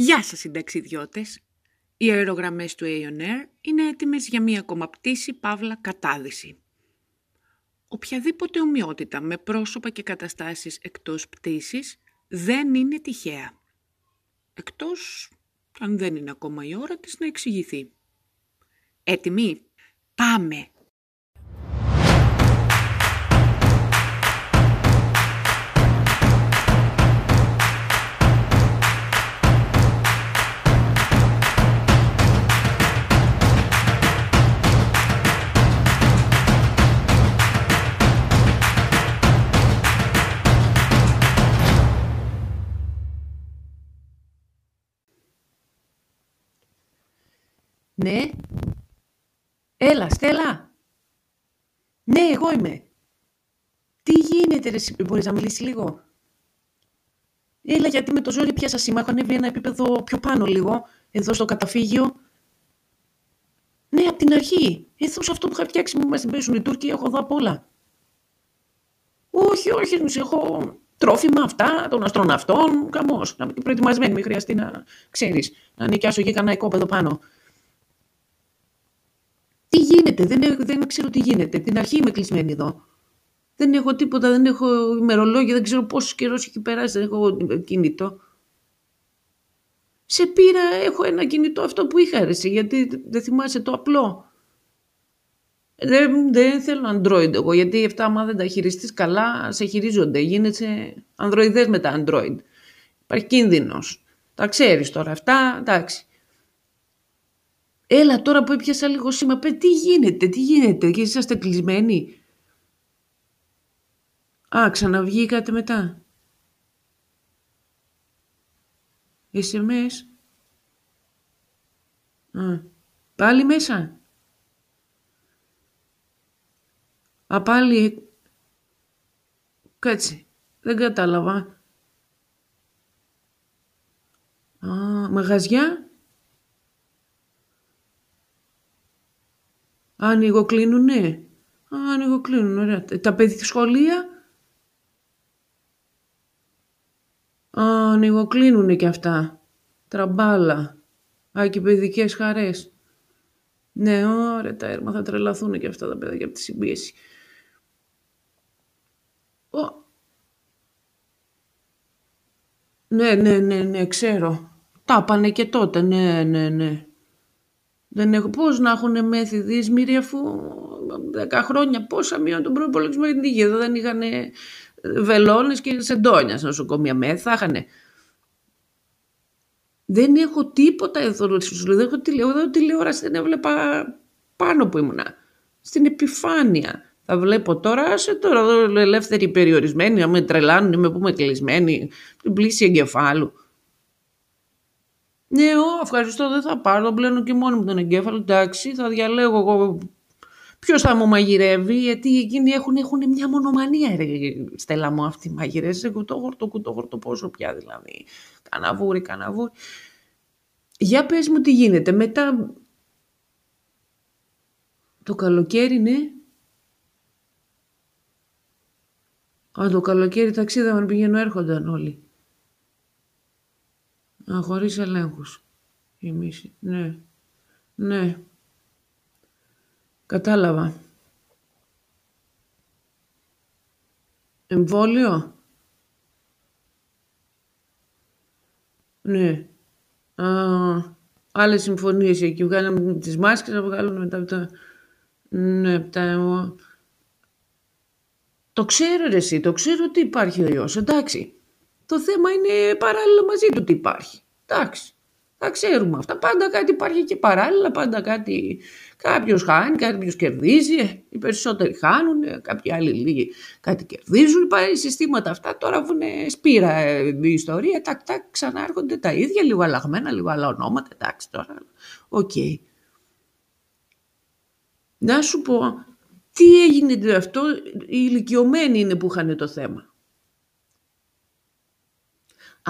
Γεια σας συνταξιδιώτες! Οι αερογραμμές του Aeon είναι έτοιμες για μία ακόμα πτήση παύλα κατάδυση. Οποιαδήποτε ομοιότητα με πρόσωπα και καταστάσεις εκτός πτήσης δεν είναι τυχαία. Εκτός αν δεν είναι ακόμα η ώρα της να εξηγηθεί. Έτοιμοι; Πάμε! Ναι. Έλα, Στέλλα. Ναι, εγώ είμαι. Τι γίνεται, ρε, μπορείς να μιλήσεις λίγο; Έλα, γιατί με το ζόρι πιάσα σήμα, έχω ανέβει ένα επίπεδο πιο πάνω λίγο, εδώ στο καταφύγιο. Ναι, από την αρχή. Εδώ σε αυτό που είχα φτιάξει μου μας την πέσουν οι Τούρκοι, έχω δω απ' όλα. Όχι, όχι, έχω τρόφιμα αυτά των αστροναυτών, καμός. Να είμαι προετοιμασμένη, μην χρειαστεί να ξέρεις, να νοικιάσω και κανένα οικόπεδο πάνω. Τι γίνεται, δεν, δεν ξέρω τι γίνεται. Την αρχή είμαι κλεισμένη εδώ. Δεν έχω τίποτα, δεν έχω ημερολόγιο, δεν ξέρω πόσος καιρός έχει περάσει, δεν έχω κινητό. Σε πήρα, έχω ένα κινητό αυτό που είχα αρέσει, γιατί δεν θυμάσαι το απλό. Δεν, δεν θέλω Android εγώ, γιατί αυτά άμα δεν τα χειριστείς καλά, σε χειρίζονται. Γίνεσαι ανδροειδές με τα Android. Υπάρχει κίνδυνος. Τα ξέρεις τώρα αυτά, εντάξει. Έλα τώρα που έπιασα λίγο σήμα, πέ, τι γίνεται, τι γίνεται και είσαστε κλεισμένοι. Α, ξαναβγήκατε μετά. SMS. Α, πάλι μέσα. Α, πάλι... Κάτσε, δεν κατάλαβα. Α, μαγαζιά. Ανοιγοκλίνουνε. Ανοιγοκλίνουν, ωραία. Τα παιδιά σχολεία; Ανοιγοκλίνουνε και αυτά. Τραμπάλα. Α, και παιδικές χαρές. Ναι, ωραία, τα έρμα θα τρελαθούν και αυτά τα παιδιά από τη συμπίεση. Ο... Ναι, ναι, ναι, ναι, ξέρω. Τα πάνε και τότε, ναι, ναι, ναι. Δεν έχω, πώς να έχουν μέθη δύσμηροι αφού δέκα χρόνια πόσα μείωνε τον προπολογισμό για την υγεία. Εδώ δεν είχαν βελόνες και σεντόνια στα νοσοκομεία μέθη. Θα είχαν. Δεν έχω τίποτα εδώ. Δεν έχω τηλεόραση, τηλεόραση δεν έβλεπα πάνω που ήμουνα. Στην επιφάνεια. Θα βλέπω τώρα, σε τώρα εδώ ελεύθεροι περιορισμένοι, να με τρελάνουν, είμαι που είμαι κλεισμένοι, την πλήση εγκεφάλου. Ναι, ο, ευχαριστώ, δεν θα πάρω, πλένω και μόνο μου τον εγκέφαλο, εντάξει, θα διαλέγω εγώ ποιος θα μου μαγειρεύει, γιατί εκείνοι έχουν, έχουν μια μονομανία, ρε, Στέλλα μου, αυτοί οι μαγειρές, κουτόχορτο, κουτόχορτο, πόσο πια δηλαδή, καναβούρι, καναβούρι. Για πες μου τι γίνεται, μετά το καλοκαίρι, ναι. Α, το καλοκαίρι ταξίδαμε, πηγαίνω έρχονταν όλοι. Α, χωρίς ελέγχους. Εμείς, ναι. Ναι. Κατάλαβα. Εμβόλιο; Ναι. Α, άλλες συμφωνίες εκεί. Βγάλαμε τις μάσκες, να βγάλουμε μετά τα... Ναι, τα... Το ξέρω ρε εσύ, το ξέρω ότι υπάρχει ο ιός, εντάξει. Το θέμα είναι παράλληλα μαζί του τι υπάρχει. Εντάξει. Θα ξέρουμε αυτά. Πάντα κάτι υπάρχει και παράλληλα, πάντα κάτι. Κάποιος χάνει, κάποιος κερδίζει. Ε, οι περισσότεροι χάνουν, κάποιοι άλλοι λίγοι κάτι κερδίζουν. Πάει συστήματα αυτά τώρα βγουν σπείρα ε, η ιστορία. Τακ, τακ, ξανάρχονται τα ίδια, λίγο αλλαγμένα, λίγο άλλα ονόματα. Εντάξει τώρα. OK. Okay. Να σου πω, τι έγινε αυτό, οι ηλικιωμένοι είναι που είχαν το θέμα.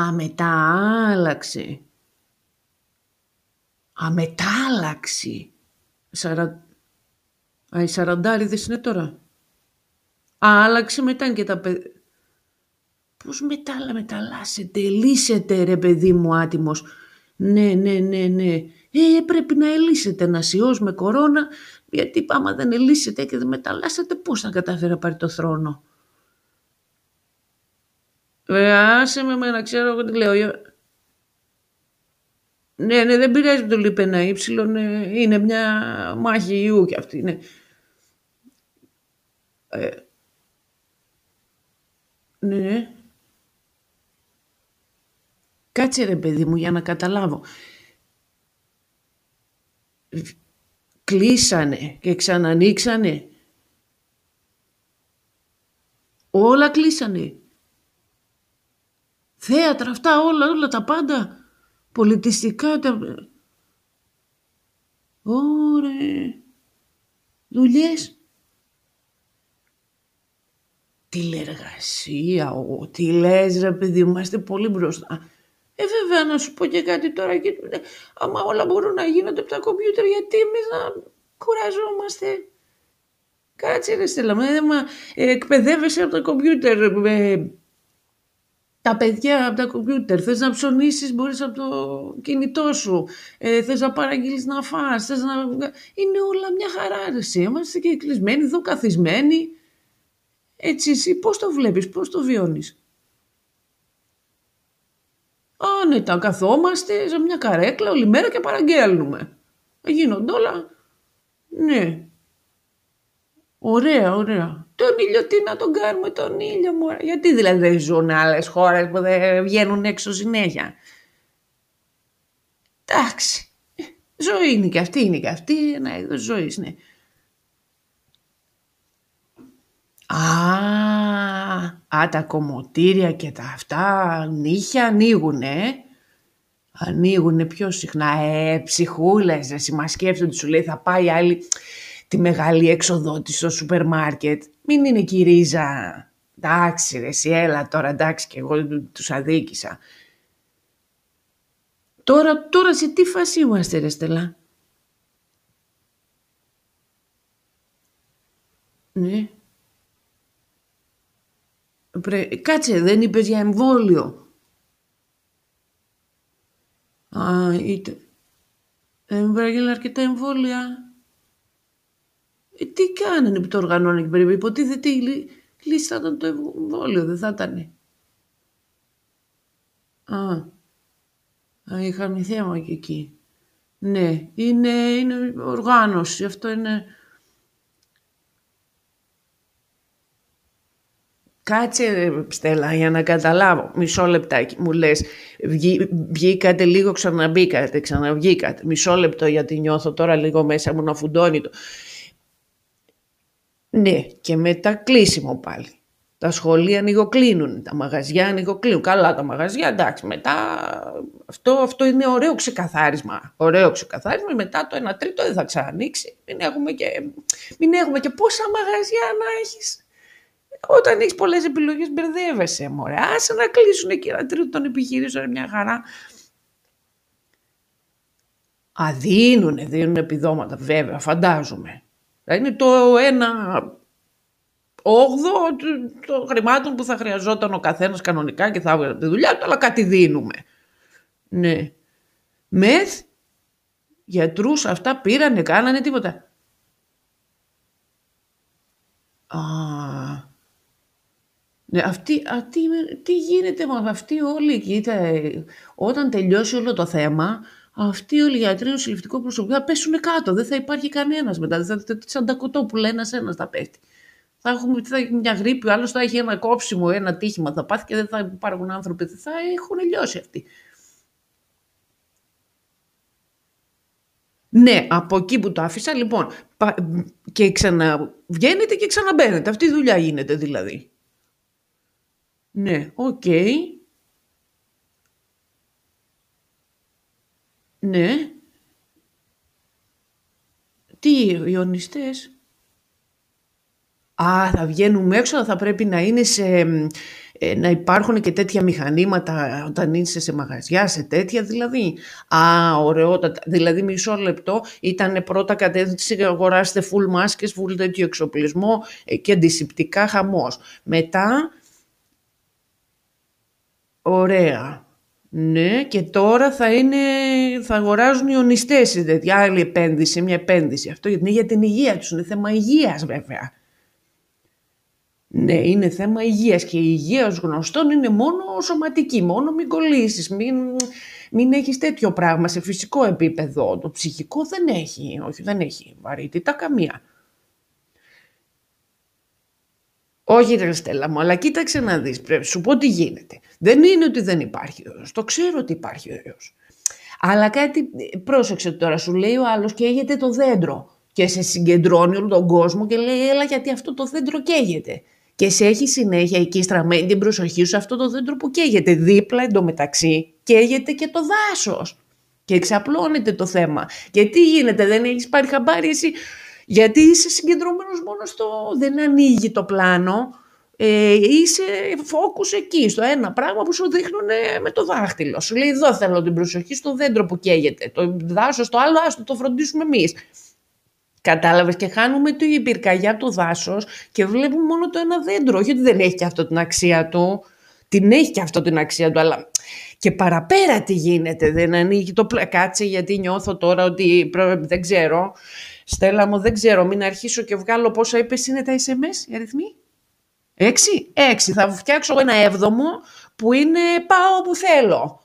Α, μετά άλλαξε. Α, μετά άλλαξε. Σαρα... Α, οι σαραντάριδες είναι τώρα. Α, άλλαξε μετά και τα παιδιά. Πώς μετά μεταλλάσσετε, λύσετε ρε παιδί μου άτιμος. Ναι, ναι, ναι, ναι. Ε, πρέπει να ελύσετε ένα ιός με κορώνα, γιατί άμα δεν ελύσετε και δεν μεταλλάσσετε, πώς θα καταφέρει να πάρει το θρόνο; Ε, άσε με εμένα, ξέρω εγώ τι λέω. Ναι, ναι, δεν πειράζει που το λείπει ένα ύψιλο, είναι μια μάχη ιού κι αυτή, ναι. Ε, ναι, ναι. Κάτσε ρε παιδί μου για να καταλάβω. Κλείσανε και ξανανοίξανε. Όλα κλείσανε. Θέατρα αυτά όλα, όλα τα πάντα. Πολιτιστικά τα... Ωραία. Δουλειές. Τηλεργασία, ο, τι λες ρε παιδί μου, είμαστε πολύ μπροστά. Ε, βέβαια, να σου πω και κάτι τώρα. Και, άμα όλα μπορούν να γίνονται από τα κομπιούτερ, γιατί εμείς να κουραζόμαστε; Κάτσε ρε Στέλλα, μα, ε, εκπαιδεύεσαι από τα κομπιούτερ. Ε, τα παιδιά από τα κομπιούτερ. Θες να ψωνίσεις, μπορείς από το κινητό σου. Ε, θες να παραγγείλεις να φας. Θες να... Είναι όλα μια χαρά, ρε, Είμαστε και κλεισμένοι, εδώ καθισμένοι. Έτσι, εσύ πώς το βλέπεις, πώς το βιώνεις; Άνετα, καθόμαστε σε μια καρέκλα όλη μέρα και παραγγέλνουμε. Γίνονται όλα. Ναι. Ωραία, ωραία. Τον ήλιο τι να τον κάνουμε τον ήλιο μου. Γιατί δηλαδή δεν ζουν άλλες χώρες που δεν βγαίνουν έξω συνέχεια; Εντάξει. Ζωή είναι και αυτή, είναι και αυτή. Ένα είδος ζωής, ναι. Α, τα κομμωτήρια και τα αυτά νύχια ανοίγουνε. Ανοίγουνε πιο συχνά. Ε, ψυχούλες, εσύ μας σκέφτονται, σου λέει θα πάει άλλη τη μεγάλη έξοδο της στο σούπερ μάρκετ. Μην είναι και η ρίζα. Εντάξει ρε, εσύ έλα τώρα, εντάξει και εγώ τους αδίκησα. Τώρα, τώρα σε τι φάση είμαστε ρε Στελά. Ναι. Κάτσε, δεν είπες για εμβόλιο. Α, είτε. Έβραγε αρκετά εμβόλια. Ε, τι κάνανε που το οργανώνει εκεί πέρα. Υποτίθεται η λύση θα ήταν το εμβόλιο, δεν θα ήταν. Α, α είχαν θέμα και εκεί. Ναι, είναι, είναι οργάνωση. Αυτό είναι Κάτσε Στέλλα για να καταλάβω. Μισό λεπτάκι μου λες βγή, βγήκατε λίγο ξαναμπήκατε, ξαναβγήκατε. Μισό λεπτό γιατί νιώθω τώρα λίγο μέσα μου να φουντώνει το. Ναι και μετά κλείσιμο πάλι. Τα σχολεία ανοιγοκλίνουν, τα μαγαζιά ανοιγοκλίνουν. Καλά τα μαγαζιά, εντάξει, μετά αυτό, αυτό είναι ωραίο ξεκαθάρισμα. Ωραίο ξεκαθάρισμα, μετά το 1 τρίτο δεν θα ξανανοίξει. Μην έχουμε και, μην έχουμε και πόσα μαγαζιά να έχεις. Όταν έχεις πολλές επιλογές, μπερδεύεσαι. Μωρέ. Άσε να κλείσουν και ένα τρίτο των επιχειρήσεων μια χαρά. Α, δίνουνε, δίνουν επιδόματα, βέβαια, φαντάζομαι. Θα είναι το ένα όγδο των χρημάτων που θα χρειαζόταν ο καθένας κανονικά και θα έβγαλε τη δουλειά του, αλλά κάτι δίνουμε. Ναι. Μεθ, γιατρούς αυτά πήρανε, κάνανε τίποτα. Α, ναι, αυτή, αυτή, τι γίνεται με αυτή όλη, κοίτα, όταν τελειώσει όλο το θέμα, αυτοί όλοι οι γιατροί, ο συλληφτικό προσωπικό θα πέσουν κάτω, δεν θα υπάρχει κανένας μετά, θα, σαν τα κοτόπουλα ένας-ένας θα πέφτει. Θα έχουμε θα έχει μια γρήπη, ο άλλος θα έχει ένα κόψιμο, ένα τύχημα, θα πάθει και δεν θα υπάρχουν άνθρωποι, θα έχουν λιώσει αυτοί. Ναι, από εκεί που το άφησα, λοιπόν, και ξαναβγαίνετε και ξαναμπαίνετε. Αυτή η δουλειά γίνεται δηλαδή. Ναι, οκ. Ναι. Τι, οι ιονιστές. Α, θα βγαίνουμε έξω, θα πρέπει να είναι σε, ε, να υπάρχουν και τέτοια μηχανήματα όταν είσαι σε μαγαζιά, σε τέτοια δηλαδή. Α, ωραιότατα. Δηλαδή μισό λεπτό ήταν πρώτα κατεύθυνση αγοράσετε full μάσκες, full τέτοιο εξοπλισμό ε, και αντισηπτικά χαμός. Μετά Ωραία. Ναι, και τώρα θα, είναι, θα αγοράζουν ιονιστές η τέτοια άλλη επένδυση, μια επένδυση. Αυτό γιατί είναι για την υγεία τους, είναι θέμα υγείας βέβαια. Ναι, είναι θέμα υγείας και η υγεία ως γνωστόν είναι μόνο σωματική, μόνο μην κολλήσεις, μην, μην έχεις τέτοιο πράγμα σε φυσικό επίπεδο. Το ψυχικό δεν έχει, όχι δεν έχει βαρύτητα καμία. Όχι ρε Στέλλα μου, αλλά κοίταξε να δεις, πρέπει σου πω τι γίνεται. Δεν είναι ότι δεν υπάρχει ο ιός, το ξέρω ότι υπάρχει ο ιός. Αλλά κάτι, πρόσεξε τώρα, σου λέει ο άλλος καίγεται το δέντρο και σε συγκεντρώνει όλο τον κόσμο και λέει έλα γιατί αυτό το δέντρο καίγεται. Και σε έχει συνέχεια εκεί στραμμένη την προσοχή σου σε αυτό το δέντρο που καίγεται. Δίπλα εντωμεταξύ καίγεται και το δάσος. Και εξαπλώνεται το θέμα. Και τι γίνεται, δεν έχεις πάρει χαμπάρι εσύ; Γιατί είσαι συγκεντρωμένος μόνο στο... δεν ανοίγει το πλάνο, ε, είσαι focus εκεί, στο ένα πράγμα που σου δείχνουν με το δάχτυλο. Σου λέει εδώ θέλω την προσοχή στο δέντρο που καίγεται, το δάσος το άλλο, άστο το φροντίσουμε εμείς. Κατάλαβες και χάνουμε η πυρκαγιά του δάσος και βλέπουμε μόνο το ένα δέντρο. Όχι ότι δεν έχει και αυτό την αξία του, την έχει και αυτό την αξία του, αλλά και παραπέρα τι γίνεται, δεν ανοίγει το πλακάτσε γιατί νιώθω τώρα ότι δεν ξέρω. Στέλλα μου, δεν ξέρω, μην αρχίσω και βγάλω πόσα είπες είναι τα SMS, οι αριθμοί; Έξι, έξι. Θα φτιάξω ένα έβδομο που είναι πάω όπου θέλω.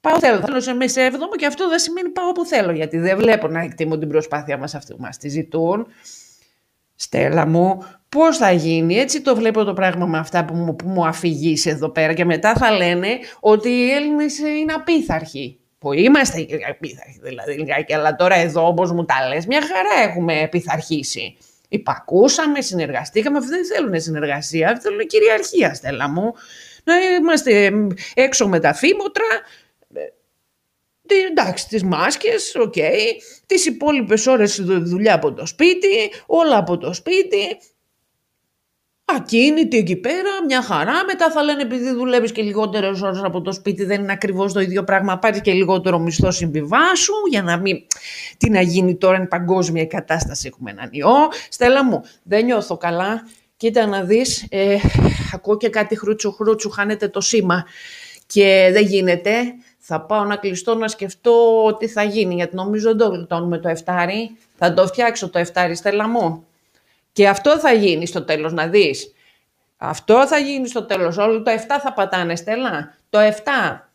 Πάω θέλω, θέλω σε μέσα έβδομο και αυτό δεν σημαίνει πάω όπου θέλω, γιατί δεν βλέπω να εκτιμούν την προσπάθεια μας αυτή που μας τη ζητούν. Στέλλα μου, πώς θα γίνει, έτσι το βλέπω το πράγμα με αυτά που μου, που μου αφηγείς εδώ πέρα και μετά θα λένε ότι οι Έλληνες είναι απίθαρχοι που είμαστε πειθαρχοί δηλαδή λιγάκι, αλλά τώρα εδώ όπως μου τα λες, μια χαρά έχουμε πειθαρχήσει. Υπακούσαμε, συνεργαστήκαμε, αυτοί δεν θέλουν συνεργασία, αυτοί θέλουν κυριαρχία, Στέλλα μου. Να είμαστε έξω με τα φίμωτρα, ε, εντάξει, τις μάσκες, OK, okay, τις υπόλοιπες ώρες δουλειά από το σπίτι, όλα από το σπίτι, ακίνητη εκεί πέρα, μια χαρά. Μετά θα λένε επειδή δουλεύει και λιγότερες ώρες από το σπίτι, δεν είναι ακριβώς το ίδιο πράγμα. Πάρε και λιγότερο μισθό συμβιβάσου, για να μην. Τι να γίνει τώρα, είναι παγκόσμια η κατάσταση. Έχουμε έναν ιό. Στέλλα μου, δεν νιώθω καλά. Κοίτα να δει, ε, ακούω και κάτι χρούτσου χρούτσου, χάνεται το σήμα και δεν γίνεται. Θα πάω να κλειστώ να σκεφτώ τι θα γίνει, γιατί νομίζω δεν το γλιτώνουμε το εφτάρι. Θα το φτιάξω το εφτάρι, Στέλλα μου. Και αυτό θα γίνει στο τέλος, να δεις. Αυτό θα γίνει στο τέλος. Όλο το 7 θα πατάνε, Στέλλα. Το 7.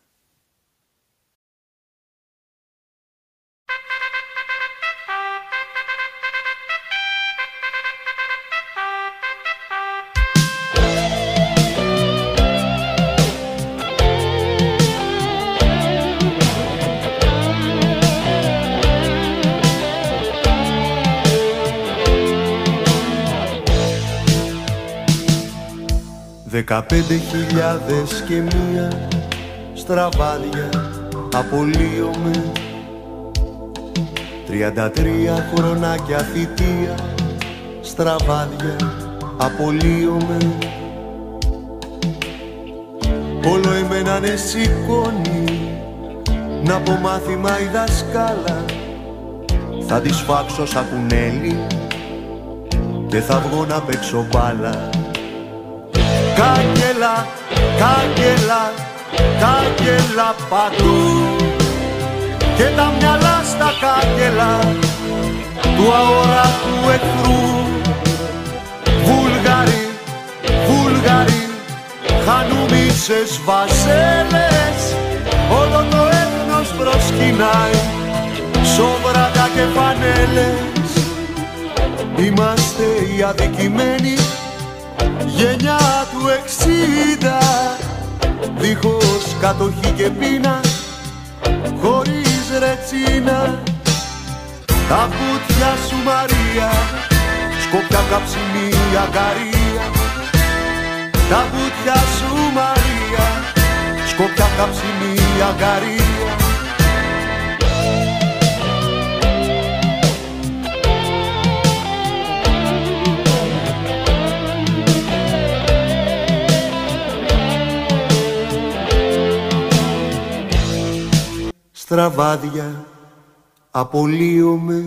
15.000 και μία στραβάδια απολύομαι. Τριάντα τρία χρονάκια θητεία στραβάδια απολύομαι. Όλο εμένα ναι σηκώνει να πω μάθημα η δασκάλα. Θα τη σφάξω σαν κουνέλι και θα βγω να παίξω μπάλα Κάγκελα, κάγκελα, κάγκελα παντού. Και τα μυαλά στα κάγκελα του αόρατου εχθρού. Βούλγαροι, Βούλγαροι χανούμισες βασέλες. Όλο το έθνος προσκυνάει σόβρατα και φανέλες είμαστε οι αδικημένοι γενιά του εξήντα. Δίχως κατοχή και πείνα χωρίς ρετσίνα. Τα πούτια σου Μαρία σκοπιά καψιμί αγκαρία. Τα πούτια σου Μαρία σκοπιά καψιμί αγκαρία στραβάδια απολύομαι